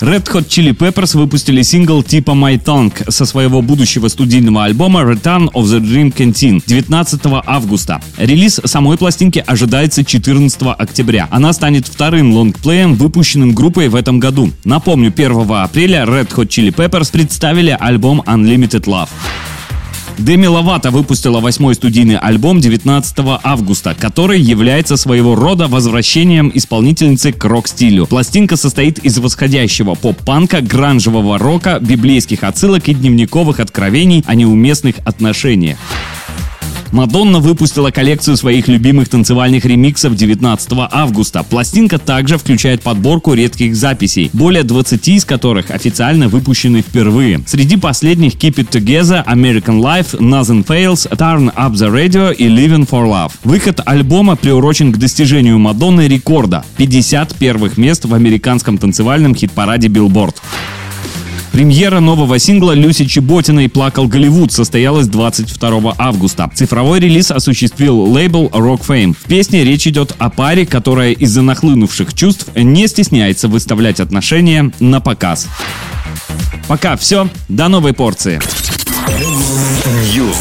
Red Hot Chili Peppers выпустили сингл типа My Tongue со своего будущего студийного альбома Return of the Dream Canteen 19 августа. Релиз самой пластинки ожидается 14 октября. Она станет вторым лонгплеем, выпущенным группой в этом году. Напомню, 1 апреля Red Hot Chili Peppers представили альбом Unlimited Love. Деми Ловато выпустила восьмой студийный альбом 19 августа, который является своего рода возвращением исполнительницы к рок-стилю. Пластинка состоит из восходящего поп-панка, гранжевого рока, библейских отсылок и дневниковых откровений о неуместных отношениях. Мадонна выпустила коллекцию своих любимых танцевальных ремиксов 19 августа. Пластинка также включает подборку редких записей, более 20 из которых официально выпущены впервые. Среди последних Keep It Together, American Life, Nothing Fails, Turn Up The Radio и Living For Love. Выход альбома приурочен к достижению Мадонны рекорда – 50 первых мест в американском танцевальном хит-параде Billboard. Премьера нового сингла Люси Чеботиной «Плакал Голливуд» состоялась 22 августа. Цифровой релиз осуществил лейбл Rock Fame. В песне речь идет о паре, которая из-за нахлынувших чувств не стесняется выставлять отношения на показ. Пока все, до новой порции. News.